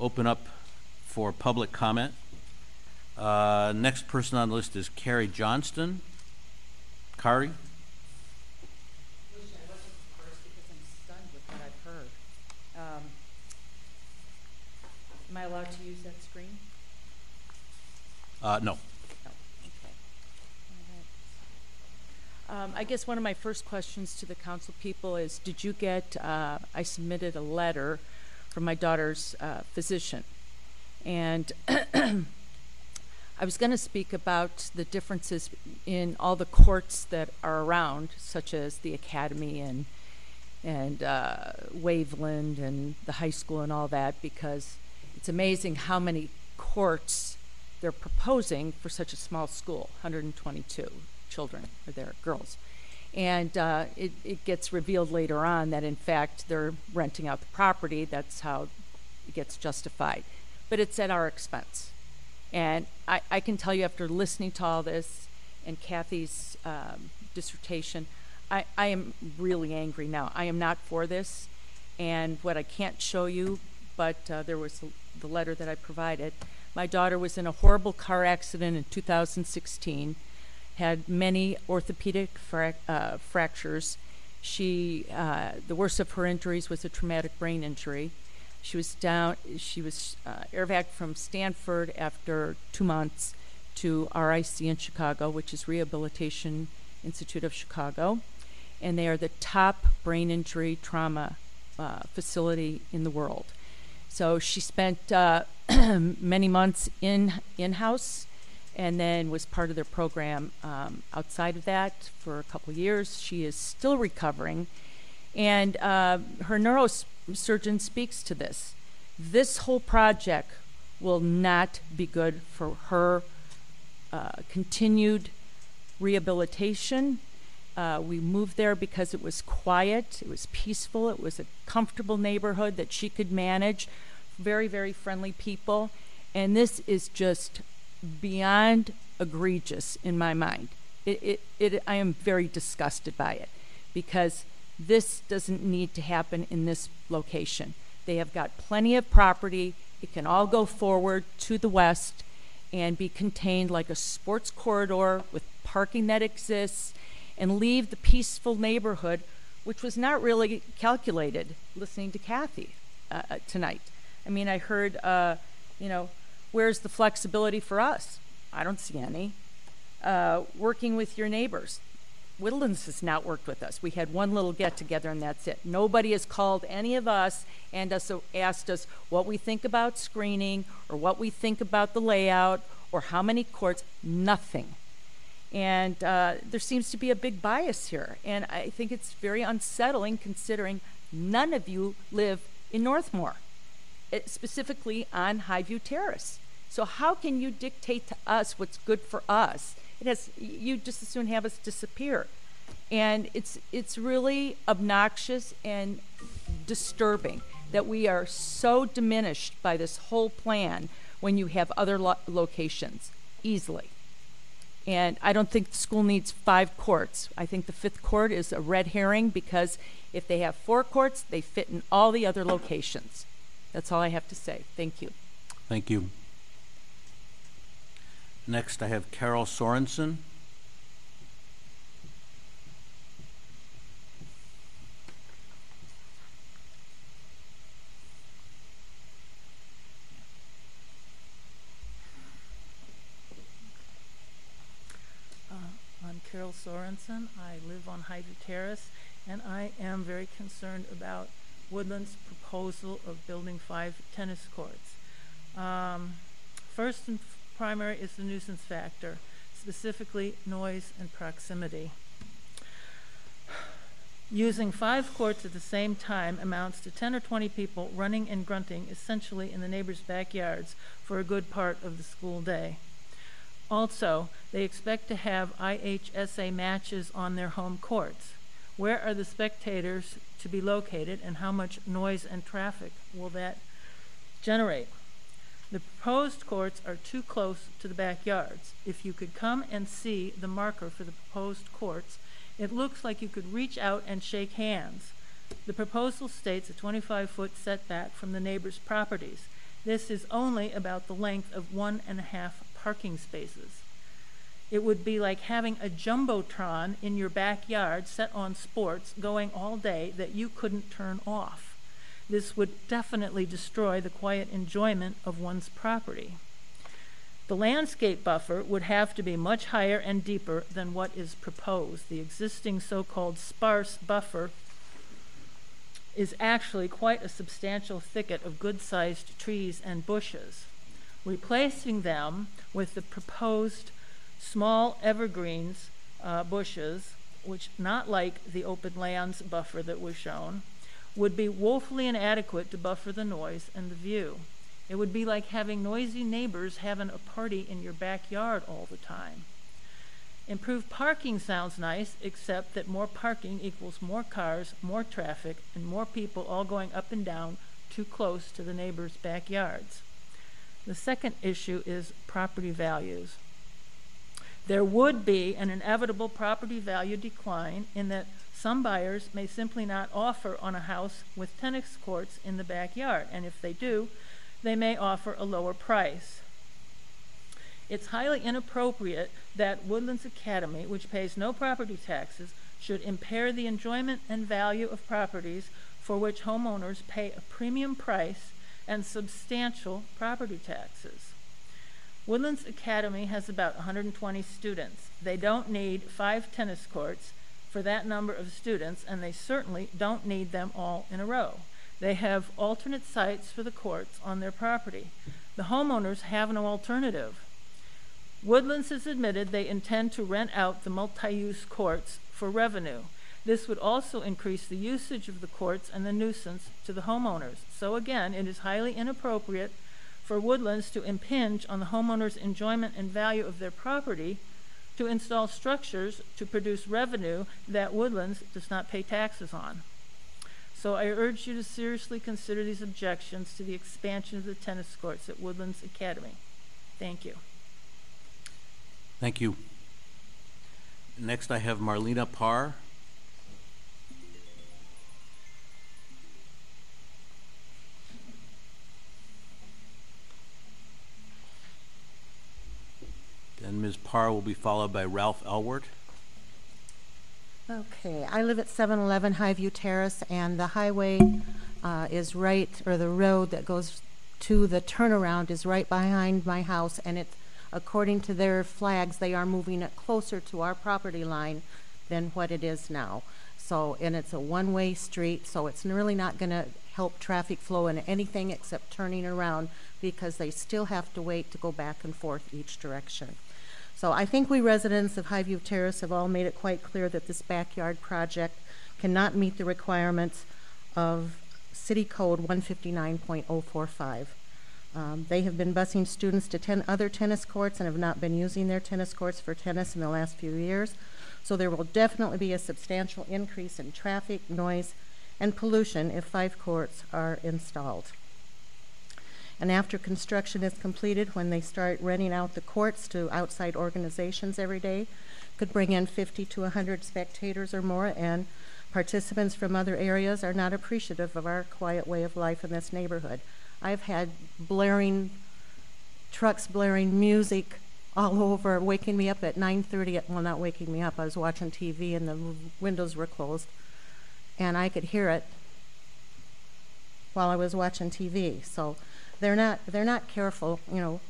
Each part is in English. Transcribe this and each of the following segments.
open up for public comment. Uh, Next person on the list is Carrie Johnston. Kari? I wasn't first because I'm stunned with what I've heard. Um, Am I allowed to use that screen? Uh, No. No, okay. Um, I guess one of my first questions to the council people is, did you get, uh, I submitted a letter from my daughter's uh, physician. And I was going to speak about the differences in all the courts that are around, such as the academy and and uh, Waveland and the high school and all that, because it's amazing how many courts they're proposing for such a small school 122 children are there, girls. And uh, it, it gets revealed later on that, in fact, they're renting out the property. That's how it gets justified. But it's at our expense. And I, I can tell you after listening to all this and Kathy's um, dissertation, I, I am really angry now. I am not for this. And what I can't show you, but uh, there was the letter that I provided. My daughter was in a horrible car accident in 2016, had many orthopedic frac- uh, fractures. She, uh, the worst of her injuries was a traumatic brain injury. She was down. She was uh, from Stanford after two months to RIC in Chicago, which is Rehabilitation Institute of Chicago, and they are the top brain injury trauma uh, facility in the world. So she spent uh, many months in in house, and then was part of their program um, outside of that for a couple years. She is still recovering, and uh, her neurosurgeon speaks to this. This whole project will not be good for her uh, continued rehabilitation. Uh, we moved there because it was quiet, it was peaceful, it was a comfortable neighborhood that she could manage. Very, very friendly people. And this is just beyond egregious in my mind. It, it, it, I am very disgusted by it because this doesn't need to happen in this location. They have got plenty of property. It can all go forward to the west and be contained like a sports corridor with parking that exists and leave the peaceful neighborhood, which was not really calculated listening to Kathy uh, uh, tonight. I mean, I heard, uh, you know, where's the flexibility for us? I don't see any. Uh, working with your neighbors. Woodlands has not worked with us. We had one little get together and that's it. Nobody has called any of us and us, asked us what we think about screening or what we think about the layout or how many courts. Nothing. And uh, there seems to be a big bias here. And I think it's very unsettling considering none of you live in Northmore, specifically on Highview Terrace. So, how can you dictate to us what's good for us? It has, you just as soon have us disappear. And it's, it's really obnoxious and disturbing that we are so diminished by this whole plan when you have other lo- locations easily. And I don't think the school needs five courts. I think the fifth court is a red herring because if they have four courts, they fit in all the other locations. That's all I have to say. Thank you. Thank you. Next, I have Carol Sorensen. Uh, I'm Carol Sorensen. I live on Hydra Terrace, and I am very concerned about Woodland's proposal of building five tennis courts. Um, first and primary is the nuisance factor, specifically noise and proximity. Using five courts at the same time amounts to 10 or 20 people running and grunting essentially in the neighbors' backyards for a good part of the school day. Also, they expect to have IHSA matches on their home courts. Where are the spectators to be located and how much noise and traffic will that generate? The proposed courts are too close to the backyards. If you could come and see the marker for the proposed courts, it looks like you could reach out and shake hands. The proposal states a 25 foot setback from the neighbors' properties. This is only about the length of one and a half parking spaces. It would be like having a jumbotron in your backyard set on sports going all day that you couldn't turn off. This would definitely destroy the quiet enjoyment of one's property. The landscape buffer would have to be much higher and deeper than what is proposed. The existing so-called sparse buffer is actually quite a substantial thicket of good-sized trees and bushes. Replacing them with the proposed small evergreens uh, bushes, which not like the open lands buffer that was shown, would be woefully inadequate to buffer the noise and the view. It would be like having noisy neighbors having a party in your backyard all the time. Improved parking sounds nice, except that more parking equals more cars, more traffic, and more people all going up and down too close to the neighbors' backyards. The second issue is property values. There would be an inevitable property value decline in that some buyers may simply not offer on a house with tennis courts in the backyard, and if they do, they may offer a lower price. It's highly inappropriate that Woodlands Academy, which pays no property taxes, should impair the enjoyment and value of properties for which homeowners pay a premium price and substantial property taxes. Woodlands Academy has about 120 students. They don't need five tennis courts for that number of students, and they certainly don't need them all in a row. They have alternate sites for the courts on their property. The homeowners have no alternative. Woodlands has admitted they intend to rent out the multi-use courts for revenue. This would also increase the usage of the courts and the nuisance to the homeowners. So again, it is highly inappropriate for Woodlands to impinge on the homeowner's enjoyment and value of their property to install structures to produce revenue that Woodlands does not pay taxes on. So I urge you to seriously consider these objections to the expansion of the tennis courts at Woodlands Academy. Thank you. Thank you. Next, I have Marlena Parr. Parr will be followed by Ralph Elwart. Okay, I live at 711 Highview Terrace, and the highway uh, is right, or the road that goes to the turnaround is right behind my house, and it's, according to their flags, they are moving it closer to our property line than what it is now. So, and it's a one-way street, so it's really not going to help traffic flow in anything except turning around because they still have to wait to go back and forth each direction. So I think we residents of Highview Terrace have all made it quite clear that this backyard project cannot meet the requirements of City Code 159.045. Um, they have been busing students to 10 other tennis courts and have not been using their tennis courts for tennis in the last few years. So there will definitely be a substantial increase in traffic, noise, and pollution if five courts are installed. And after construction is completed, when they start renting out the courts to outside organizations every day, could bring in 50 to 100 spectators or more, and participants from other areas are not appreciative of our quiet way of life in this neighborhood. I've had blaring trucks blaring music all over, waking me up at 9:30. At, well, not waking me up. I was watching TV and the windows were closed, and I could hear it while I was watching TV. So they're not they're not careful. You know,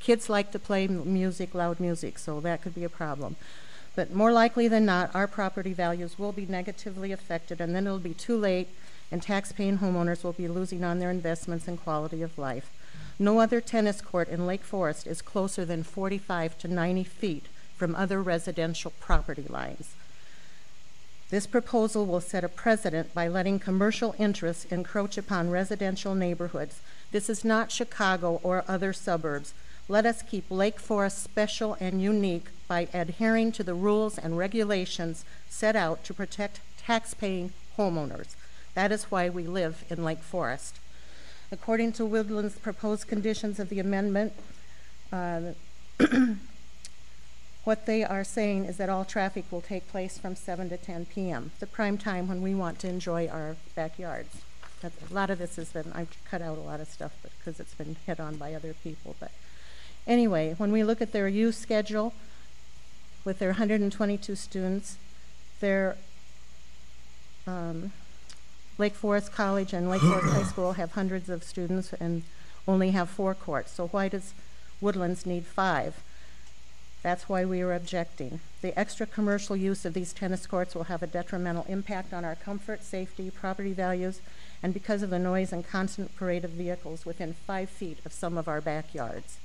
kids like to play music, loud music, so that could be a problem. But more likely than not, our property values will be negatively affected, and then it'll be too late, and tax-paying homeowners will be losing on their investments and quality of life. No other tennis court in Lake Forest is closer than 45 to 90 feet from other residential property lines. This proposal will set a precedent by letting commercial interests encroach upon residential neighborhoods this is not Chicago or other suburbs. Let us keep Lake Forest special and unique by adhering to the rules and regulations set out to protect tax-paying homeowners. That is why we live in Lake Forest. According to Woodland's proposed conditions of the amendment, uh, what they are saying is that all traffic will take place from 7 to 10 p.m., the prime time when we want to enjoy our backyards. A lot of this has been, I've cut out a lot of stuff because it's been hit on by other people, but anyway, when we look at their use schedule with their 122 students, their um, Lake Forest College and Lake Forest High School have hundreds of students and only have four courts. So why does Woodlands need five? That's why we are objecting. The extra commercial use of these tennis courts will have a detrimental impact on our comfort, safety, property values, and because of the noise and constant parade of vehicles within five feet of some of our backyards.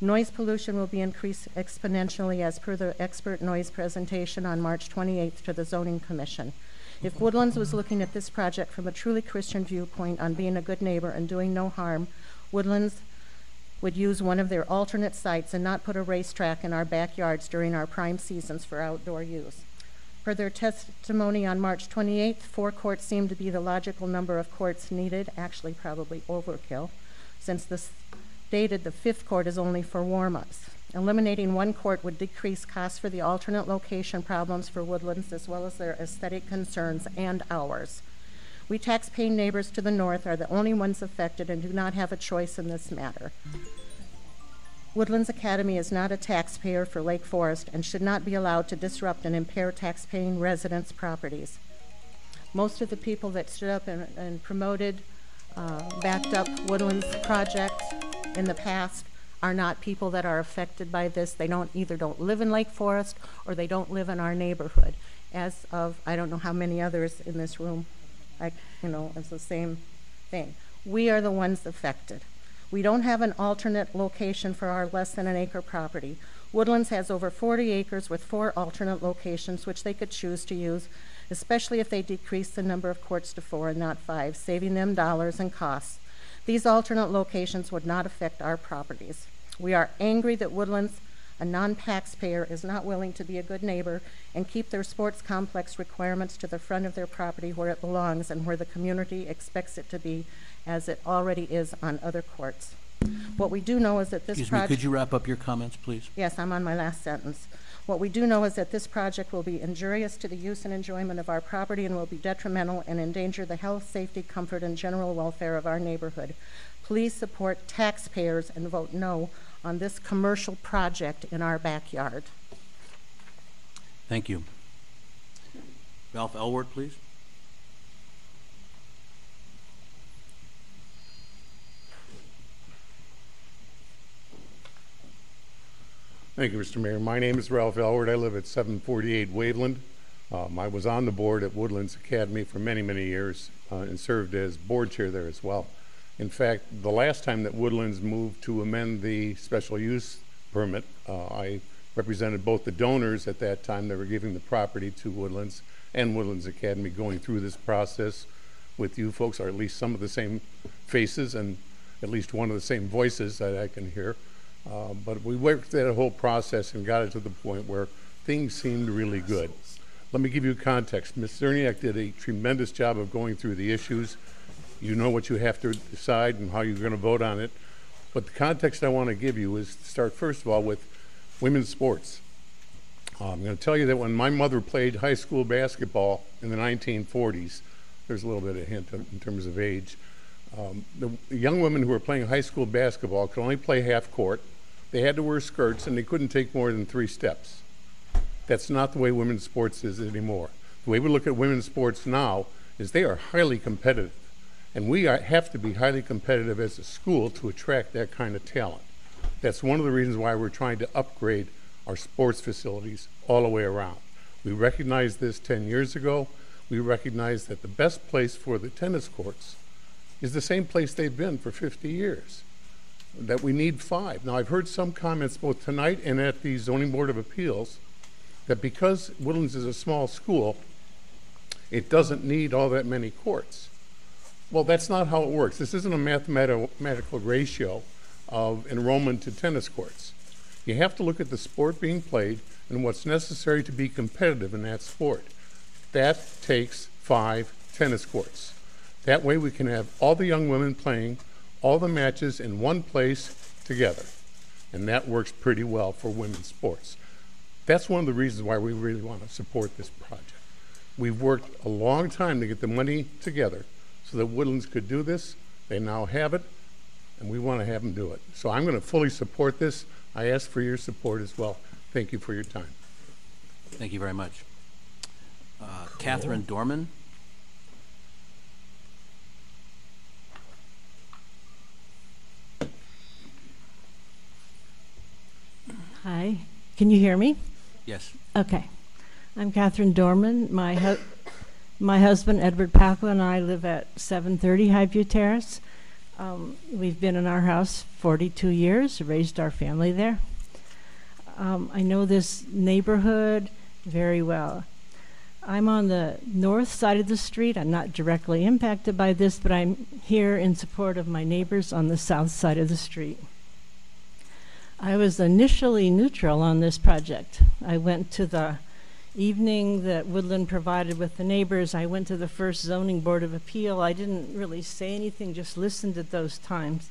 Noise pollution will be increased exponentially as per the expert noise presentation on March 28th to the Zoning Commission. If Woodlands was looking at this project from a truly Christian viewpoint on being a good neighbor and doing no harm, Woodlands would use one of their alternate sites and not put a racetrack in our backyards during our prime seasons for outdoor use. Per their testimony on March 28th, four courts seemed to be the logical number of courts needed, actually probably overkill, since the stated the fifth court is only for warm-ups. Eliminating one court would decrease costs for the alternate location problems for Woodlands as well as their aesthetic concerns and ours. We tax-paying neighbors to the north are the only ones affected and do not have a choice in this matter. Woodlands Academy is not a taxpayer for Lake Forest and should not be allowed to disrupt and impair tax-paying residents' properties. Most of the people that stood up and, and promoted, uh, backed up Woodlands project in the past are not people that are affected by this. They don't, either don't live in Lake Forest or they don't live in our neighborhood. As of, I don't know how many others in this room, I, you know, it's the same thing. We are the ones affected. We don't have an alternate location for our less than an acre property. Woodlands has over 40 acres with four alternate locations which they could choose to use, especially if they decrease the number of courts to four and not five, saving them dollars and costs. These alternate locations would not affect our properties. We are angry that Woodlands, a non-taxpayer, is not willing to be a good neighbor and keep their sports complex requirements to the front of their property where it belongs and where the community expects it to be, as it already is on other courts. What we do know is that this Excuse me, project. could you wrap up your comments, please? Yes, I'm on my last sentence. What we do know is that this project will be injurious to the use and enjoyment of our property and will be detrimental and endanger the health, safety, comfort, and general welfare of our neighborhood. Please support taxpayers and vote no on this commercial project in our backyard. Thank you. Ralph Elwart, please. Thank you, Mr. Mayor. My name is Ralph Elward. I live at 748 Waveland. Um, I was on the board at Woodlands Academy for many, many years uh, and served as board chair there as well. In fact, the last time that Woodlands moved to amend the special use permit, uh, I represented both the donors at that time that were giving the property to Woodlands and Woodlands Academy going through this process with you folks, or at least some of the same faces and at least one of the same voices that I can hear. Uh, but we worked that whole process and got it to the point where things seemed really good. Let me give you context. Ms. Czerniak did a tremendous job of going through the issues. You know what you have to decide and how you're going to vote on it. But the context I want to give you is to start, first of all, with women's sports. Uh, I'm going to tell you that when my mother played high school basketball in the 1940s, there's a little bit of hint in terms of age. Um, the young women who were playing high school basketball could only play half court. They had to wear skirts and they couldn't take more than three steps. That's not the way women's sports is anymore. The way we look at women's sports now is they are highly competitive. And we are, have to be highly competitive as a school to attract that kind of talent. That's one of the reasons why we're trying to upgrade our sports facilities all the way around. We recognized this 10 years ago. We recognized that the best place for the tennis courts is the same place they've been for 50 years, that we need five. Now, I've heard some comments both tonight and at the Zoning Board of Appeals that because Woodlands is a small school, it doesn't need all that many courts. Well, that's not how it works. This isn't a mathematical ratio of enrollment to tennis courts. You have to look at the sport being played and what's necessary to be competitive in that sport. That takes five tennis courts. That way we can have all the young women playing all the matches in one place together. And that works pretty well for women's sports. That's one of the reasons why we really want to support this project. We've worked a long time to get the money together so that Woodlands could do this. They now have it, and we want to have them do it. So I'm going to fully support this. I ask for your support as well. Thank you for your time. Thank you very much. Uh, Catherine Dorman? Hi, can you hear me? Yes. Okay. I'm Catherine Dorman. My hu- my husband Edward Pacwa and I live at 730 Highview Terrace. Um, we've been in our house 42 years, raised our family there. Um, I know this neighborhood very well. I'm on the north side of the street. I'm not directly impacted by this, but I'm here in support of my neighbors on the south side of the street. I was initially neutral on this project. I went to the evening that Woodland provided with the neighbors. I went to the first zoning board of appeal. I didn't really say anything, just listened at those times.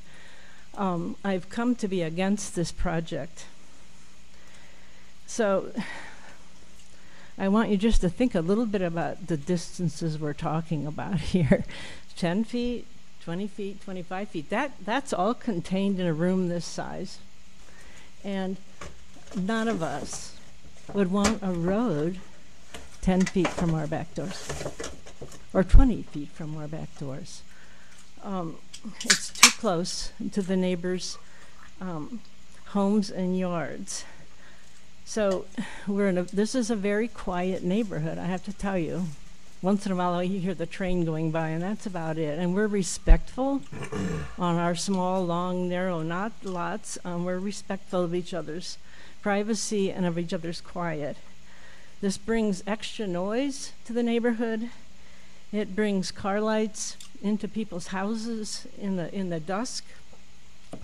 Um, I've come to be against this project. So I want you just to think a little bit about the distances we're talking about here 10 feet, 20 feet, 25 feet. That, that's all contained in a room this size. And none of us would want a road 10 feet from our back doors or 20 feet from our back doors. Um, it's too close to the neighbors' um, homes and yards. So we're in a, this is a very quiet neighborhood, I have to tell you. Once in a while, you hear the train going by, and that's about it. And we're respectful on our small, long, narrow, not lots. Um, we're respectful of each other's privacy and of each other's quiet. This brings extra noise to the neighborhood. It brings car lights into people's houses in the in the dusk.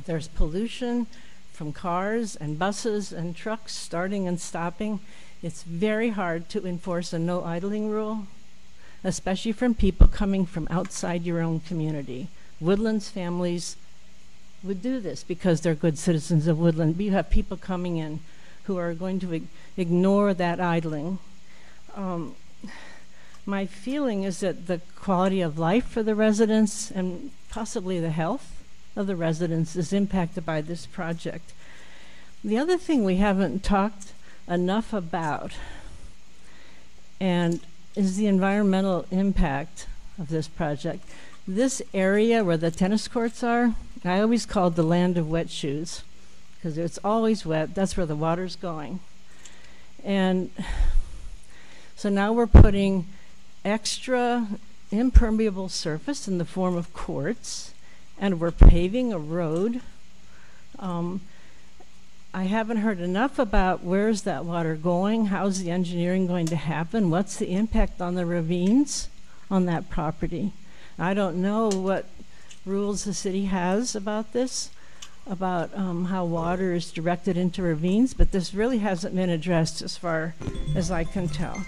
There's pollution from cars and buses and trucks starting and stopping. It's very hard to enforce a no idling rule, especially from people coming from outside your own community. Woodlands families would do this because they're good citizens of Woodland. But you have people coming in who are going to ig- ignore that idling. Um, my feeling is that the quality of life for the residents and possibly the health of the residents is impacted by this project. The other thing we haven't talked enough about and is the environmental impact of this project. This area where the tennis courts are, I always called the land of wet shoes because it's always wet. That's where the water's going. And so now we're putting extra impermeable surface in the form of quartz, and we're paving a road. Um, I haven't heard enough about where's that water going, how's the engineering going to happen, what's the impact on the ravines on that property. I don't know what rules the city has about this, about um, how water is directed into ravines, but this really hasn't been addressed as far as I can tell.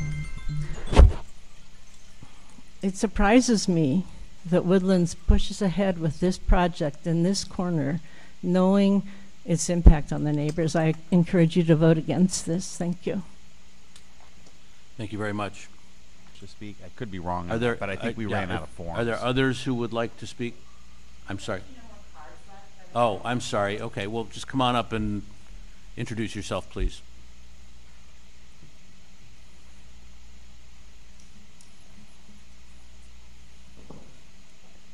It surprises me that Woodlands pushes ahead with this project in this corner, knowing its impact on the neighbors. I encourage you to vote against this. Thank you. Thank you very much. to speak. I could be wrong, there? but I think uh, we yeah, ran are- out of forms. Are there others who would like to speak? I'm sorry. Oh, I'm sorry. Okay, well, just come on up and introduce yourself, please.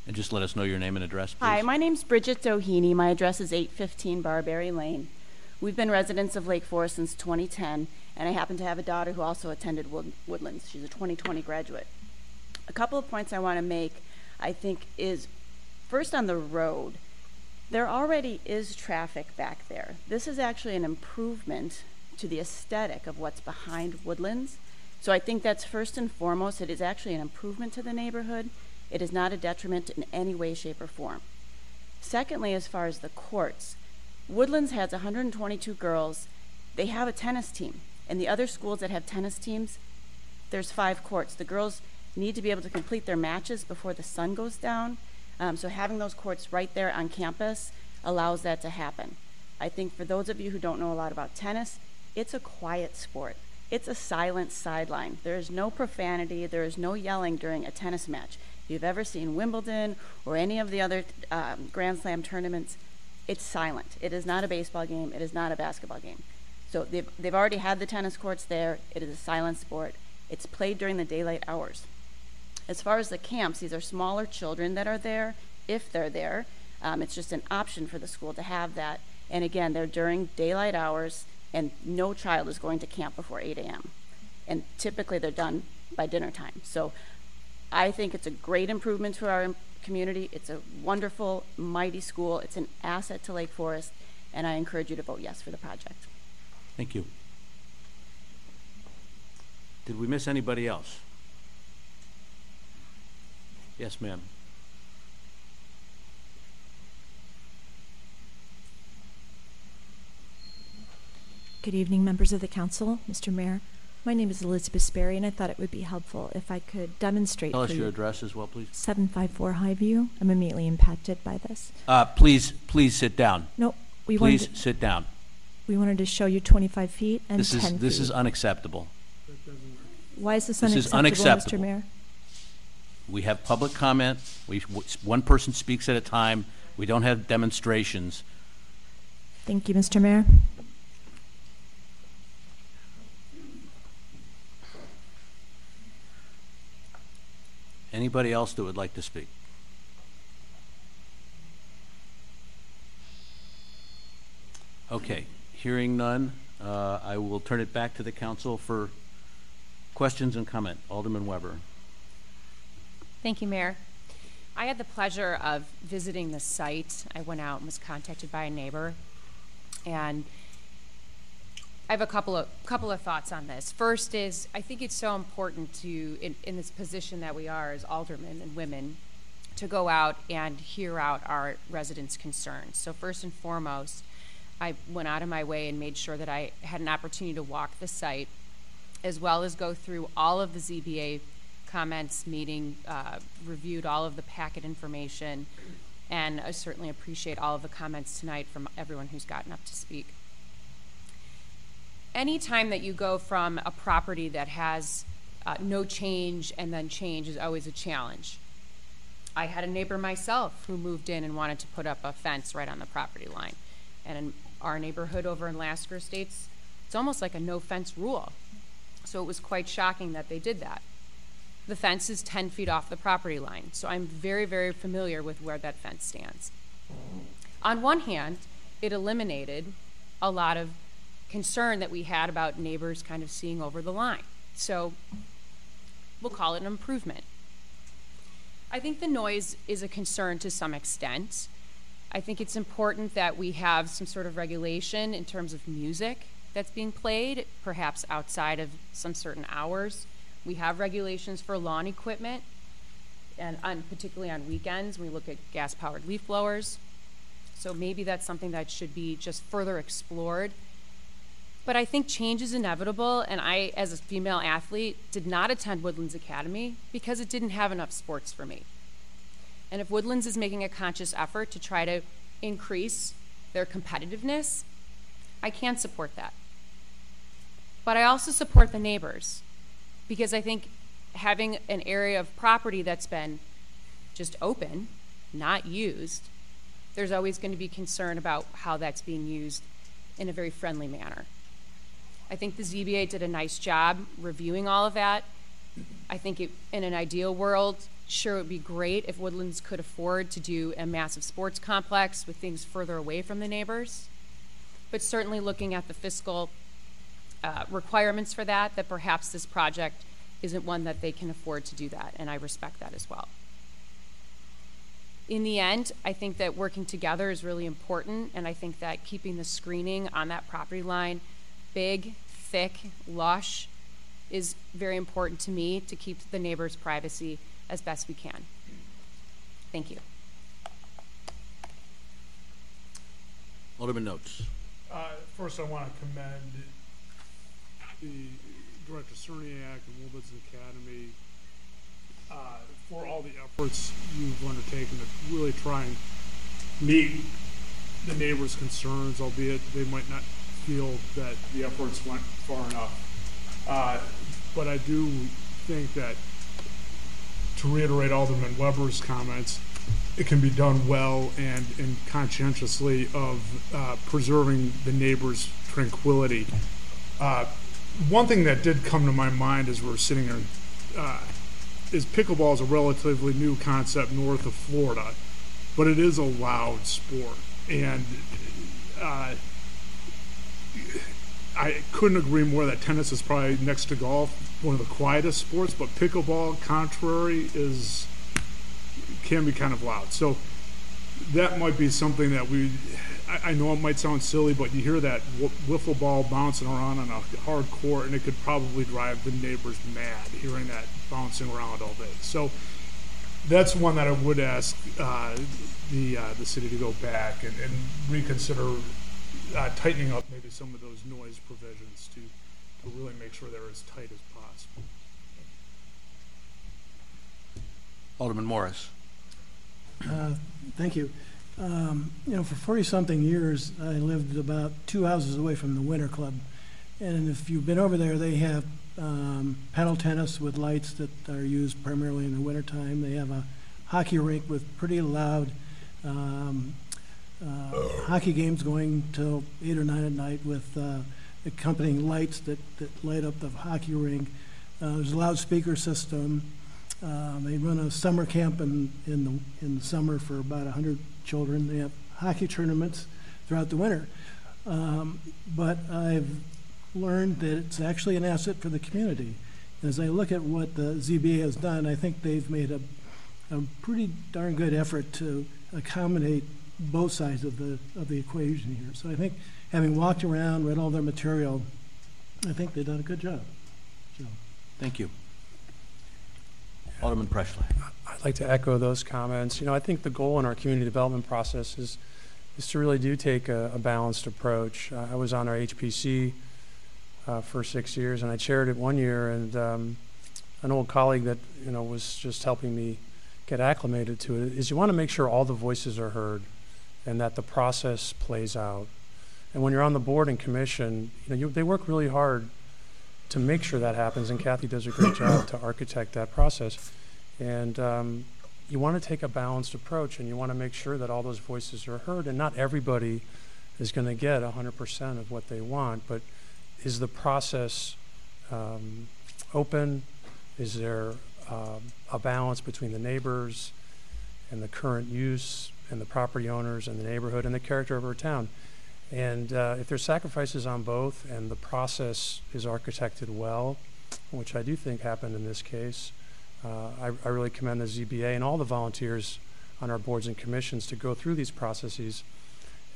And just let us know your name and address, please. Hi, my name's Bridget Doheny. My address is 815 Barberry Lane. We've been residents of Lake Forest since 2010, and I happen to have a daughter who also attended Wood- Woodlands. She's a 2020 graduate. A couple of points I want to make, I think, is first on the road. There already is traffic back there. This is actually an improvement to the aesthetic of what's behind Woodlands. So I think that's first and foremost, it is actually an improvement to the neighborhood. It is not a detriment in any way, shape, or form. Secondly, as far as the courts, Woodlands has 122 girls. They have a tennis team. And the other schools that have tennis teams, there's five courts. The girls need to be able to complete their matches before the sun goes down. Um, so having those courts right there on campus allows that to happen. I think for those of you who don't know a lot about tennis, it's a quiet sport. It's a silent sideline. There is no profanity, there is no yelling during a tennis match. If you've ever seen Wimbledon or any of the other um, Grand Slam tournaments, it's silent. It is not a baseball game. It is not a basketball game. So they've, they've already had the tennis courts there. It is a silent sport. It's played during the daylight hours. As far as the camps, these are smaller children that are there, if they're there. Um, it's just an option for the school to have that. And again, they're during daylight hours, and no child is going to camp before 8 a.m. And typically they're done by dinner time. So I think it's a great improvement to our community. It's a wonderful, mighty school. It's an asset to Lake Forest, and I encourage you to vote yes for the project. Thank you. Did we miss anybody else? Yes, ma'am. Good evening, members of the council, Mr. Mayor. My name is Elizabeth Sperry, and I thought it would be helpful if I could demonstrate Tell us your address as well, please. 754 Highview. I'm immediately impacted by this. Uh, please, please sit down. No, we Please wanted, sit down. we wanted to show you 25 feet and This 10 is, feet. this is unacceptable. Why is this this is unacceptable, unacceptable. Mr. Mayor? We have public comment. We, one person speaks at a time. We don't have demonstrations. Thank you, Mr. Mayor. Anybody else that would like to speak? Okay, hearing none, uh, I will turn it back to the council for questions and comment. Alderman Weber. Thank you, Mayor. I had the pleasure of visiting the site. I went out and was contacted by a neighbor, and I have a couple of couple of thoughts on this. First is I think it's so important to in, in this position that we are as aldermen and women to go out and hear out our residents' concerns. So first and foremost, I went out of my way and made sure that I had an opportunity to walk the site, as well as go through all of the ZBA comments, meeting, uh, reviewed all of the packet information, and I certainly appreciate all of the comments tonight from everyone who's gotten up to speak. Anytime that you go from a property that has uh, no change and then change is always a challenge. I had a neighbor myself who moved in and wanted to put up a fence right on the property line. And in our neighborhood over in Lasker Estates, it's almost like a no fence rule. So it was quite shocking that they did that. The fence is 10 feet off the property line, so I'm very, very familiar with where that fence stands. On one hand, it eliminated a lot of concern that we had about neighbors kind of seeing over the line. So we'll call it an improvement. I think the noise is a concern to some extent. I think it's important that we have some sort of regulation in terms of music that's being played, perhaps outside of some certain hours. We have regulations for lawn equipment, and on, particularly on weekends, we look at gas powered leaf blowers. So maybe that's something that should be just further explored. But I think change is inevitable, and I, as a female athlete, did not attend Woodlands Academy because it didn't have enough sports for me. And if Woodlands is making a conscious effort to try to increase their competitiveness, I can support that. But I also support the neighbors because I think having an area of property that's been just open, not used, there's always going to be concern about how that's being used in a very friendly manner. I think the ZBA did a nice job reviewing all of that. I think it, in an ideal world, sure it would be great if Woodlands could afford to do a massive sports complex with things further away from the neighbors. But certainly looking at the fiscal uh, requirements for that, that perhaps this project isn't one that they can afford to do that, and I respect that as well. In the end, I think that working together is really important, and I think that keeping the screening on that property line big, thick, lush is very important to me to keep the neighbors' privacy as best we can. Thank you. Alderman Notz. Uh, First, I want to commend the Director Czerniak and Woodlands Academy uh, for all the efforts you've undertaken to really try and meet the neighbors' concerns, albeit they might not feel that the efforts went far enough. Uh, But I do think that to reiterate Alderman Weber's comments, it can be done well and, and conscientiously of uh, preserving the neighbors' tranquility. Uh, one thing that did come to my mind as we're sitting here uh, is pickleball is a relatively new concept north of Florida, but it is a loud sport, and uh, I couldn't agree more that tennis is probably next to golf one of the quietest sports, but pickleball, contrary, is can be kind of loud. So that might be something that we. I, I know it might sound silly, but you hear that w- wiffle ball bouncing around on a hard court, and it could probably drive the neighbors mad hearing that bouncing around all day. So that's one that I would ask uh, the uh, the city to go back and, and reconsider uh, tightening up maybe some of those noise provisions to to really make sure they're as tight as possible. Alderman Morris. Uh, Thank you. Um, You know, for 40-something years, I lived about two houses away from the Winter Club. And if you've been over there, they have um, paddle tennis with lights that are used primarily in the wintertime. They have a hockey rink with pretty loud um, uh, hockey games going till eight or nine at night with uh, accompanying lights that, that light up the hockey rink. Uh, There's a loudspeaker system. Um, They run a summer camp in, in the, in the summer for about 100 children. They have hockey tournaments throughout the winter. Um, But I've learned that it's actually an asset for the community. As I look at what the ZBA has done, I think they've made a, a pretty darn good effort to accommodate both sides of the, of the equation here. So I think, having walked around, read all their material, I think they've done a good job. So, Thank you. Alderman Presley. I'd like to echo those comments. You know, I think the goal in our community development process is, is to really do take a, a balanced approach. Uh, I was on our HPC uh, for six years, and I chaired it one year, and um, an old colleague that, you know, was just helping me get acclimated to it is you want to make sure all the voices are heard and that the process plays out. And when you're on the board and commission, you know, you, they work really hard to make sure that happens, and Kathy does a great job to architect that process. And um, you want to take a balanced approach, and you want to make sure that all those voices are heard, and not everybody is going to get 100% of what they want, but is the process um, open? Is there um, a balance between the neighbors and the current use and the property owners and the neighborhood and the character of our town? And uh, if there's sacrifices on both and the process is architected well, which I do think happened in this case, uh, I, I really commend the ZBA and all the volunteers on our boards and commissions to go through these processes.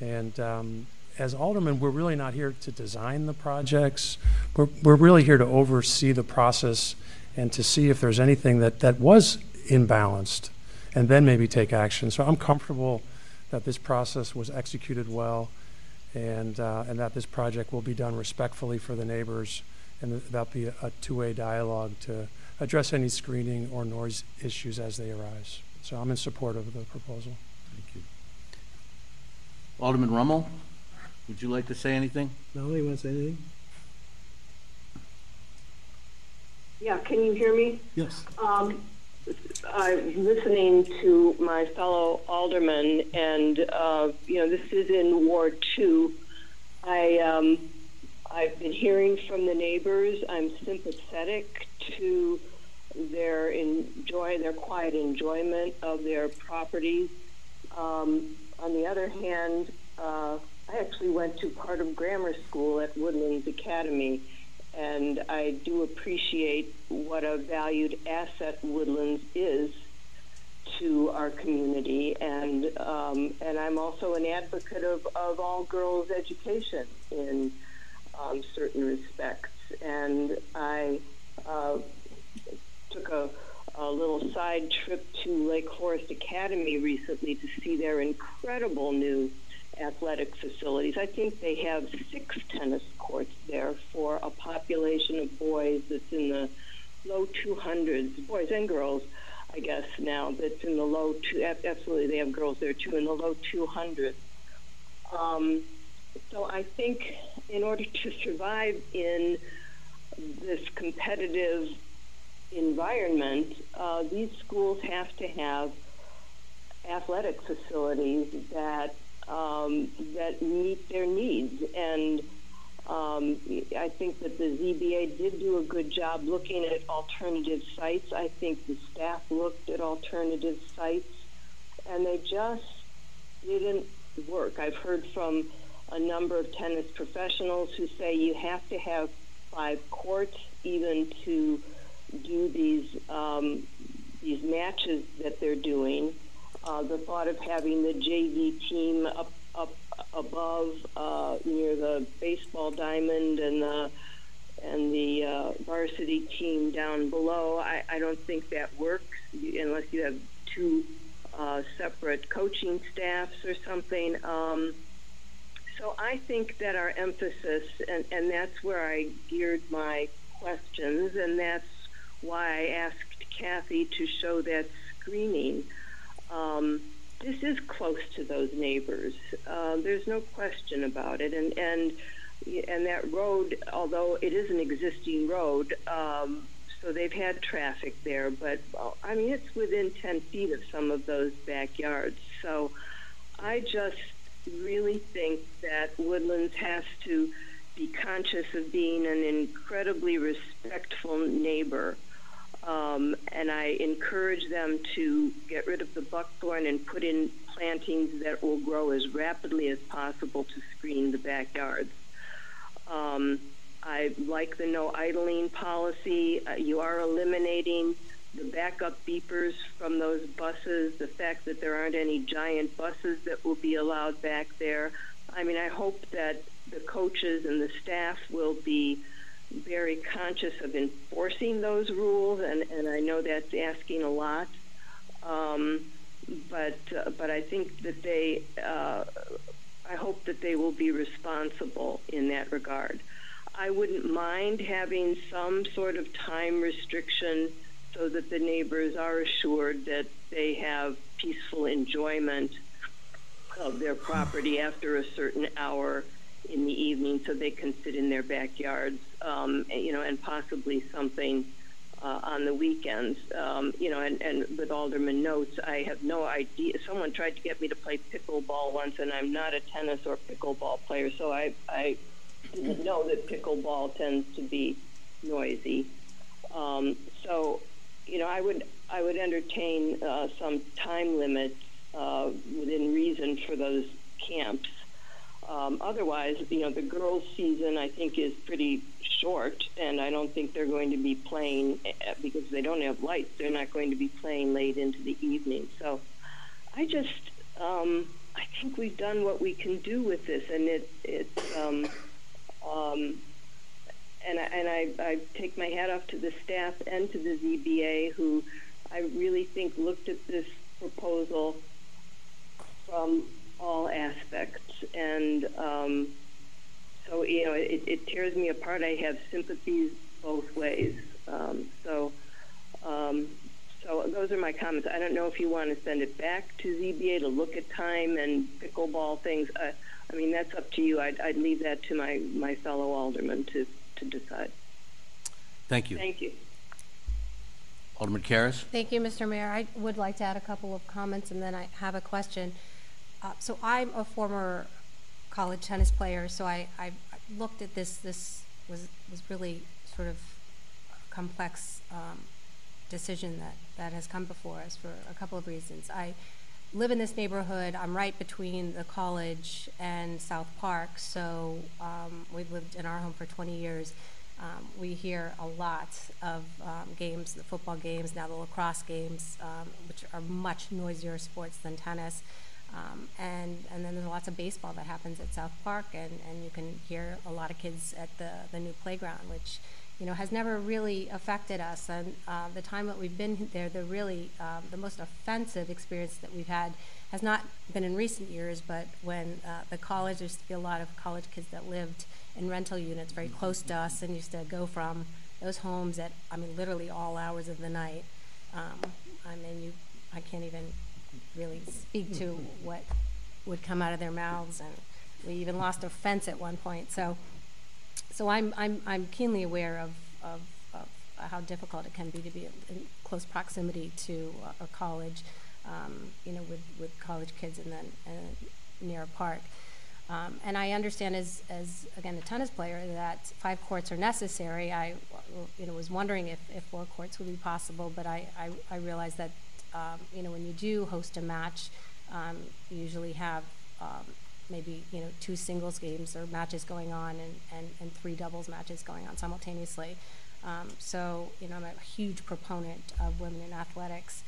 And um, as aldermen, we're really not here to design the projects. We're, we're really here to oversee the process and to see if there's anything that, that was imbalanced and then maybe take action. So I'm comfortable that this process was executed well and, uh, and that this project will be done respectfully for the neighbors and that there'll be a, a two-way dialogue to address any screening or noise issues as they arise. So I'm in support of the proposal. Thank you. Alderman Rummel, would you like to say anything? Melanie, want to say anything? Yeah, can you hear me? Yes. Um, I'm listening to my fellow alderman, and uh, you know this is in Ward Two. I um, I've been hearing from the neighbors. I'm sympathetic to their enjoy their quiet enjoyment of their properties. Um, on the other hand, uh, I actually went to part of grammar school at Woodlands Academy and I do appreciate what a valued asset Woodlands is to our community, and um, and I'm also an advocate of, of all girls' education in um, certain respects, and I uh, took a, a little side trip to Lake Forest Academy recently to see their incredible new athletic facilities. I think they have six tennis courts there for a population of boys that's in the low 200s, boys and girls, I guess now, that's in the low two, absolutely they have girls there too, in the low 200s. Um, so I think in order to survive in this competitive environment, uh, these schools have to have athletic facilities that um, that meet their needs. And um, I think that the ZBA did do a good job looking at alternative sites. I think the staff looked at alternative sites, and they just didn't work. I've heard from a number of tennis professionals who say you have to have five courts even to do these um, these matches that they're doing. Uh, the thought of having the JV team up up above uh, near the baseball diamond and the and the uh, varsity team down below, I, I don't think that works unless you have two uh, separate coaching staffs or something. Um, so I think that our emphasis, and, and that's where I geared my questions, and that's why I asked Kathy to show that screening. Um, this is close to those neighbors. Uh, there's no question about it, and and and that road, although it is an existing road, um, so they've had traffic there, but I mean it's within 10 feet of some of those backyards. So I just really think that Woodlands has to be conscious of being an incredibly respectful neighbor. Um, and I encourage them to get rid of the buckthorn and put in plantings that will grow as rapidly as possible to screen the backyards. Um, I like the no idling policy. Uh, you are eliminating the backup beepers from those buses, the fact that there aren't any giant buses that will be allowed back there. I mean, I hope that the coaches and the staff will be very conscious of enforcing those rules, and, and I know that's asking a lot. Um, but uh, but I think that they, uh, I hope that they will be responsible in that regard. I wouldn't mind having some sort of time restriction so that the neighbors are assured that they have peaceful enjoyment of their property after a certain hour in the evening so they can sit in their backyards, um, you know, and possibly something uh, on the weekends. Um, you know, and, and with Alderman Notz, I have no idea. Someone tried to get me to play pickleball once, and I'm not a tennis or pickleball player, so I, I didn't know that pickleball tends to be noisy. Um, so, you know, I would I would entertain uh, some time limits uh, within reason for those camps. Um, otherwise, you know, the girls' season I think is pretty short, and I don't think they're going to be playing eh, because they don't have lights. They're not going to be playing late into the evening. So, I just um, I think we've done what we can do with this, and it it's. Um, um, and I, and I, I take my hat off to the staff and to the ZBA who I really think looked at this proposal from all aspects. And um, so, you know, it, it tears me apart. I have sympathies both ways. Um, so, um, so those are my comments. I don't know if you want to send it back to ZBA to look at time and pickleball things. Uh, I mean, that's up to you. I'd, I'd leave that to my, my fellow aldermen to, to decide. Thank you. Thank you. Alderman Karas? Thank you, Mr. Mayor. I would like to add a couple of comments and then I have a question. Uh, so I'm a former college tennis player, so I, I looked at this. This was, was really sort of a complex um, decision that, that has come before us for a couple of reasons. I live in this neighborhood. I'm right between the college and South Park, so um, we've lived in our home for 20 years. Um, we hear a lot of um, games, the football games, now the lacrosse games, um, which are much noisier sports than tennis. Um, and, and then there's lots of baseball that happens at South Park, and, and you can hear a lot of kids at the, the new playground, which you know, has never really affected us. And uh, the time that we've been there, the really um, the most offensive experience that we've had has not been in recent years, but when uh, the college, there used to be a lot of college kids that lived in rental units very close to us and used to go from those homes at, I mean, literally all hours of the night. Um, I mean, you, I can't even really speak to what would come out of their mouths, and we even lost a fence at one point. So so I'm, I'm, I'm keenly aware of, of, of how difficult it can be to be in close proximity to a, college, um, you know, with, with college kids and then uh, near a park. Um, and I understand as, as, again, a tennis player, that five courts are necessary. I, you know, was wondering if, if four courts would be possible, but I, I, I realize that, um, you know, when you do host a match, um, you usually have um, maybe, you know, two singles games or matches going on and, and, and three doubles matches going on simultaneously. Um, so, you know, I'm a huge proponent of women in athletics.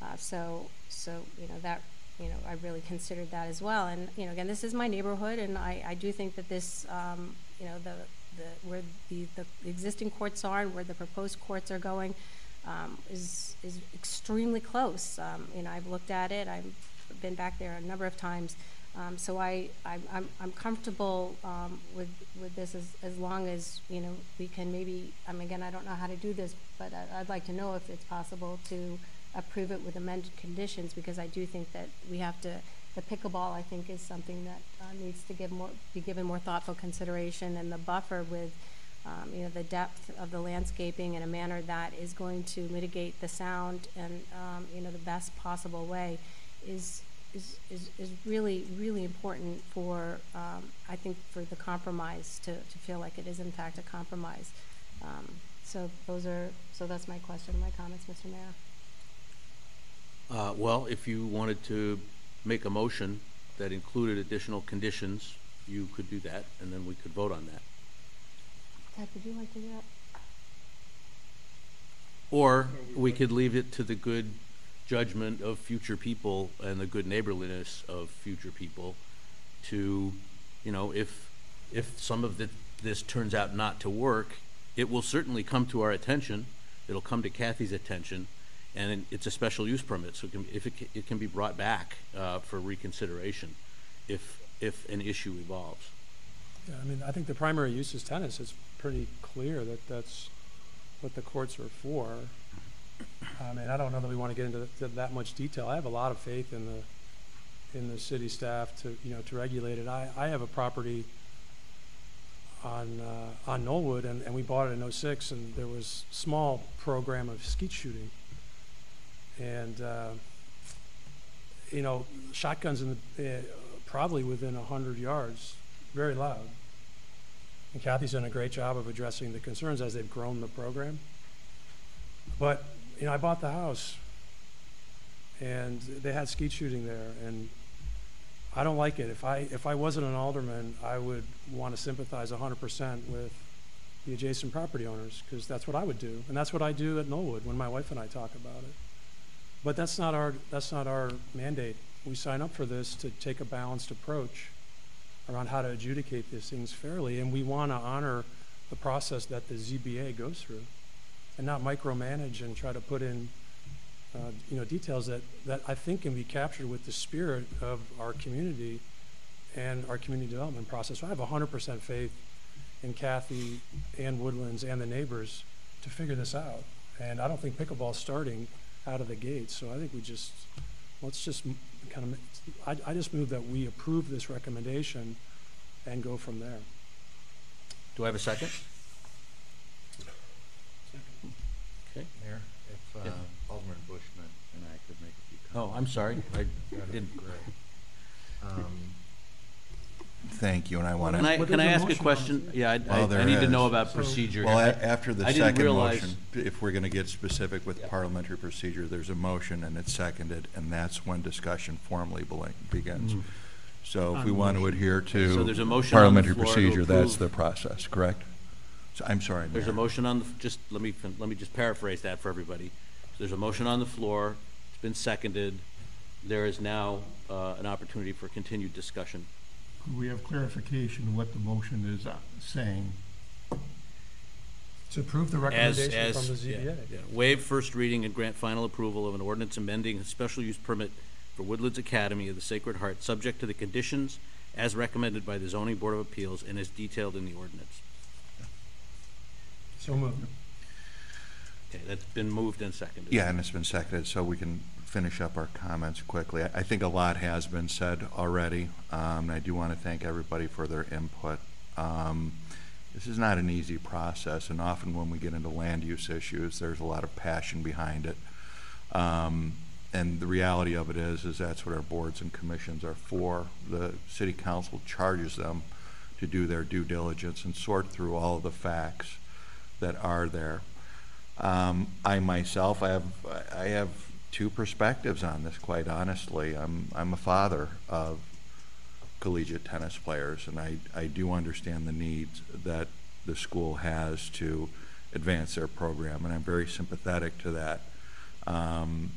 Uh, so, so, you know, that you know, I really considered that as well. And you know, again, this is my neighborhood, and I, I do think that this, um, you know, the, the where the, the existing courts are and where the proposed courts are going um, is is extremely close. Um, you know, I've looked at it. I've been back there a number of times. Um, so I, I, I'm, I'm comfortable um, with, with this as, as long as, you know, we can maybe, mean, again, I don't know how to do this, but I, I'd like to know if it's possible to approve it with amended conditions because I do think that we have to, the pickleball, I think, is something that uh, needs to give more, be given more thoughtful consideration and the buffer with, um, you know, the depth of the landscaping in a manner that is going to mitigate the sound and, um, you know, the best possible way is, is, is, is really, really important for, um, I think, for the compromise to, to feel like it is in fact a compromise. Um, so those are, so that's my question, my comments, Mr. Mayor. Uh, Well, if you wanted to make a motion that included additional conditions, you could do that, and then we could vote on that. Ted, would you like to do that? Or we could leave it to the good judgment of future people and the good neighborliness of future people to, you know, if, if some of the, this turns out not to work, it will certainly come to our attention. It'll come to Kathy's attention, and it's a special use permit, so it can, if it, ca- it can be brought back uh, for reconsideration if, if an issue evolves. Yeah, I mean, I think the primary use is tennis. It's pretty clear that that's what the courts are for. I mean, I don't know that we want to get into th- that much detail. I have a lot of faith in the, in the city staff to, you know, to regulate it. I, I have a property on, uh, on Knollwood, and, and we bought it in '06, and there was small program of skeet shooting. And, uh, you know, shotguns in the, uh, probably within a hundred yards, very loud. And Kathy's done a great job of addressing the concerns as they've grown the program. But, you know, I bought the house and they had skeet shooting there and I don't like it. If I, if I wasn't an alderman, I would want to sympathize hundred percent with the adjacent property owners because that's what I would do. And that's what I do at Knollwood when my wife and I talk about it. But that's not our, that's not our mandate. We sign up for this to take a balanced approach around how to adjudicate these things fairly, and we want to honor the process that the ZBA goes through, and not micromanage and try to put in, uh, you know, details that, that I think can be captured with the spirit of our community and our community development process. So I have 100% faith in Kathy and Woodlands and the neighbors to figure this out. And I don't think pickleball's starting out of the gate, so I think we just, let's just kind of, I, I just move that we approve this recommendation and go from there. Do I have a second? Okay. Mayor, if uh, Yeah. Alderman Bushman and I could make a few Oh. I'm sorry, I That'd be didn't. great. Um, Thank you, and I want Can I, to. can I ask a question? Yeah, I- Well, I, there I need to know is. about procedure. Well, I- a- after the I didn't second realize- motion, if we're going to get specific with parliamentary procedure, there's a motion and it's seconded, and that's when discussion formally beli- begins. Mhm. So if On we the want to motion. adhere So to there's a motion on the parliamentary floor to procedure, that's approve. the process, correct? So, I'm sorry, There's a Mayor. motion on the, just, let me, fin- let me just paraphrase that for everybody. There's a motion on the floor, it's been seconded. There is now uh, an opportunity for continued discussion. Could we have clarification of what the motion is uh, saying? To approve the As, recommendation as, from the yeah, ZBA. yeah. waive first reading and grant final approval of an ordinance amending a special use permit for Woodlands Academy of the Sacred Heart, subject to the conditions as recommended by the zoning board of appeals and as detailed in the ordinance. So moved. Okay, that's been moved and seconded. Yeah, and it's been seconded, so we can finish up our comments quickly. I I think a lot has been said already. Um, and I do want to thank everybody for their input. Um, this is not an easy process, and often when we get into land use issues, there's a lot of passion behind it. Um, and the reality of it is, is that's what our boards and commissions are for. The city council charges them to do their due diligence and sort through all of the facts that are there. Um, I myself, I have, I have two perspectives on this, quite honestly. I'm, I'm a father of collegiate tennis players, and I, I do understand the needs that the school has to advance their program, and I'm very sympathetic to that. Um,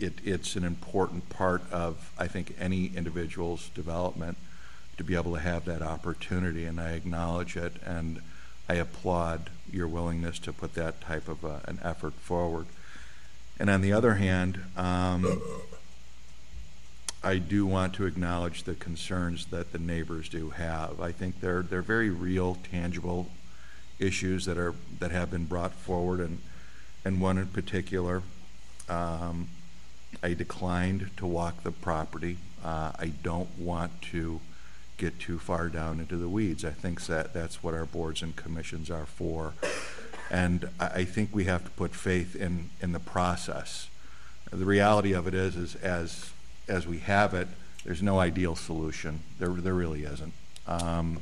it, it's an important part of, I think, any individual's development to be able to have that opportunity, and I acknowledge it, and I applaud your willingness to put that type of uh, an effort forward. And on the other hand, um, I do want to acknowledge the concerns that the neighbors do have. I think they're they're very real, tangible issues that are that have been brought forward, and and one in particular, um, I declined to walk the property. Uh, I don't want to get too far down into the weeds. I think that that's what our boards and commissions are for, and I, I think we have to put faith in in the process. The reality of it is, is as as we have it, there's no ideal solution. There, there really isn't. Um,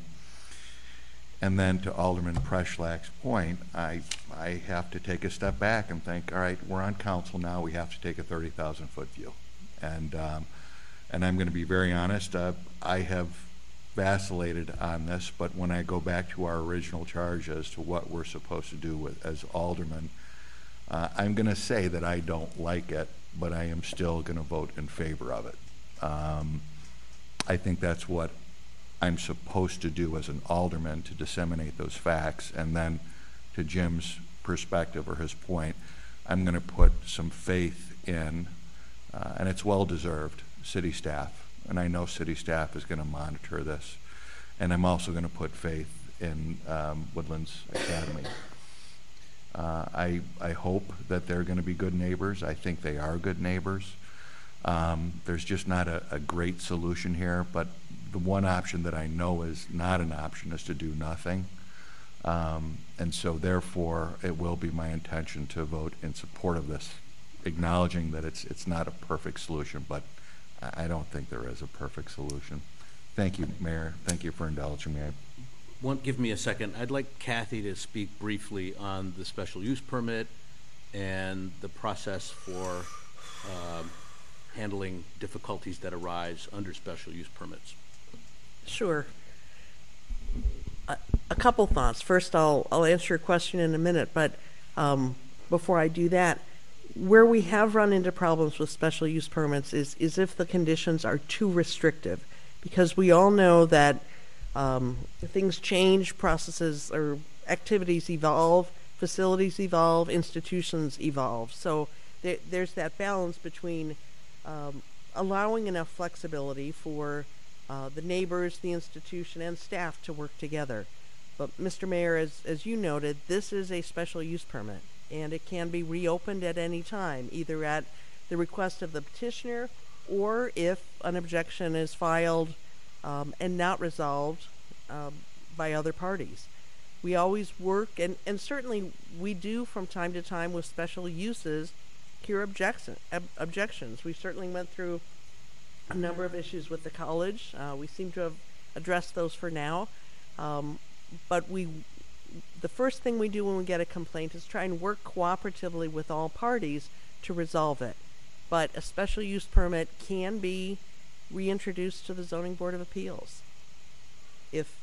and then to Alderman Preschlack's point, I, I have to take a step back and think, all right, we're on council now. We have to take a 30,000 foot view. And, um, and I'm going to be very honest. Uh, I have vacillated on this, but when I go back to our original charge as to what we're supposed to do with, as aldermen, uh, I'm going to say that I don't like it but I am still going to vote in favor of it. Um, I think that's what I'm supposed to do as an alderman to disseminate those facts. And then to Jim's perspective or his point, I'm going to put some faith in, uh, and it's well deserved, city staff. And I know city staff is going to monitor this. And I'm also going to put faith in um, Woodlands Academy. Uh, I, I hope that they're going to be good neighbors. I think they are good neighbors. Um, there's just not a, a great solution here, but the one option that I know is not an option is to do nothing. Um, and so therefore, it will be my intention to vote in support of this, acknowledging that it's, it's not a perfect solution, but I I don't think there is a perfect solution. Thank you, Mayor. Thank you for indulging me. I one, give me a second. I'd like Kathy to speak briefly on the special use permit and the process for um, handling difficulties that arise under special use permits. Sure. A, a couple thoughts. First, I'll, I'll answer your question in a minute, but um, before I do that, where we have run into problems with special use permits is, is if the conditions are too restrictive, because we all know that um, things change, processes or activities evolve, facilities evolve, institutions evolve. So there, there's that balance between um, allowing enough flexibility for uh, the neighbors, the institution, and staff to work together. But Mr. Mayor, as, as you noted, this is a special use permit, and it can be reopened at any time, either at the request of the petitioner or if an objection is filed um, and not resolved um, by other parties. We always work, and, and certainly we do from time to time with special uses hear objection, ob- objections. We certainly went through a number of issues with the college. Uh, we seem to have addressed those for now. Um, but we, the first thing we do when we get a complaint is try and work cooperatively with all parties to resolve it. But a special use permit can be reintroduced to the zoning board of appeals if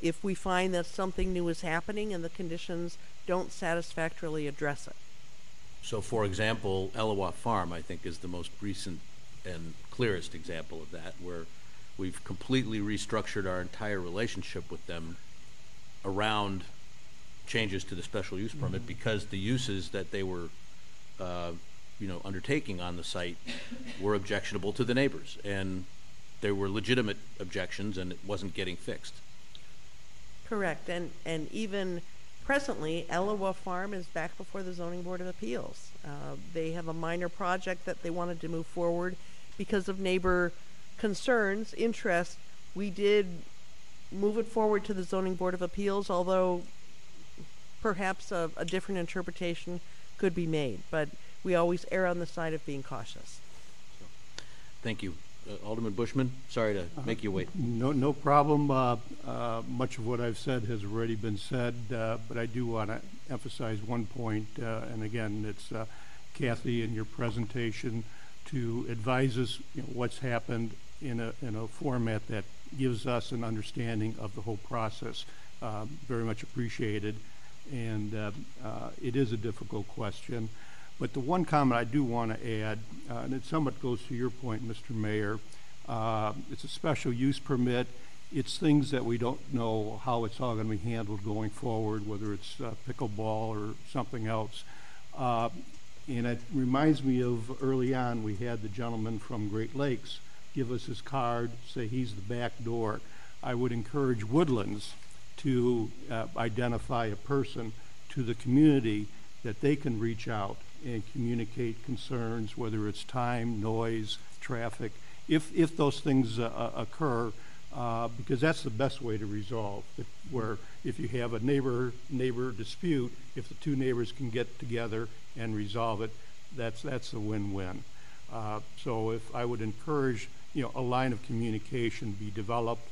if we find that something new is happening and the conditions don't satisfactorily address it. So, for example, Elawa Farm, I think, is the most recent and clearest example of that, where we've completely restructured our entire relationship with them around changes to the special use permit Mhm. because the uses that they were, uh, you know, undertaking on the site were objectionable to the neighbors, and there were legitimate objections, and it wasn't getting fixed. Correct, and, and even presently, Elawa Farm is back before the zoning board of appeals. Uh, they have a minor project that they wanted to move forward because of neighbor concerns, interest. We did move it forward to the zoning board of appeals, although perhaps a, a different interpretation could be made, but we always err on the side of being cautious. Thank you. Uh, Alderman Bushman, sorry to make you wait. No, no problem. Uh, uh, Much of what I've said has already been said, uh, but I do want to emphasize one point, uh, and again, it's uh, Kathy in your presentation to advise us you know, what's happened in a, in a format that gives us an understanding of the whole process. Uh, Very much appreciated. And uh, uh, it is a difficult question. But the one comment I do want to add, uh, and it somewhat goes to your point, Mr. Mayor, uh, it's a special use permit. It's things that we don't know how it's all going to be handled going forward, whether it's uh, pickleball or something else. Uh, and it reminds me of early on, we had the gentleman from Great Lakes give us his card, say he's the back door. I would encourage Woodlands to uh, identify a person to the community that they can reach out and communicate concerns, whether it's time, noise, traffic, if, if those things uh, uh, occur, uh, because that's the best way to resolve. If, where if you have a neighbor neighbor dispute, if the two neighbors can get together and resolve it, that's that's a win-win. Uh, so if I would encourage, you know, a line of communication be developed.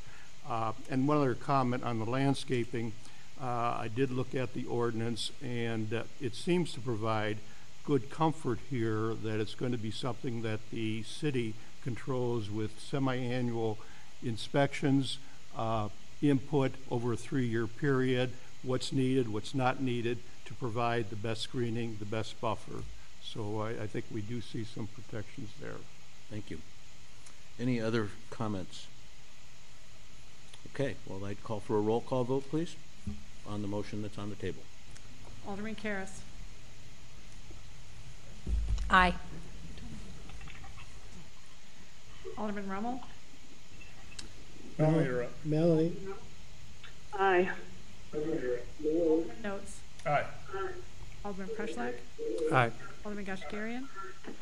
Uh, and one other comment on the landscaping, uh, I did look at the ordinance, and uh, it seems to provide good comfort here that it's going to be something that the city controls with semi-annual inspections, uh, input over a three-year period, what's needed, what's not needed to provide the best screening, the best buffer. So I, I think we do see some protections there. Thank you. Any other comments? Okay, well, I'd call for a roll call vote, please, on the motion that's on the table. Alderman Karas. Aye. Alderman Rummel. Melanie? Aye. Alderman Notz. Aye. Alderman Preschlack. Aye. Alderman Goshgarian.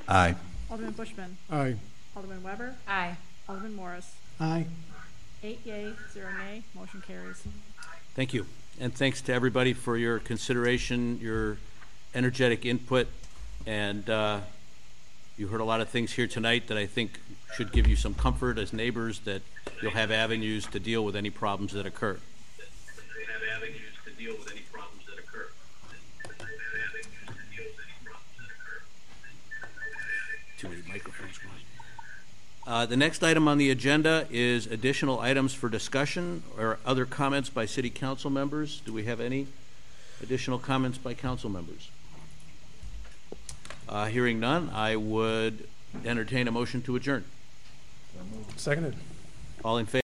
Aye. Alderman Bushman. Aye. Alderman Weber. Aye. Alderman Morris. Aye. Eight yea, zero nay, motion carries. Thank you. And thanks to everybody for your consideration, your energetic input, and uh, you heard a lot of things here tonight that I think should give you some comfort as neighbors that you'll have avenues to deal with any problems that occur. Too many microphones. Uh, The next item on the agenda is additional items for discussion or other comments by city council members. Do we have any additional comments by council members? Uh, Hearing none, I would entertain a motion to adjourn. Seconded. All in favor?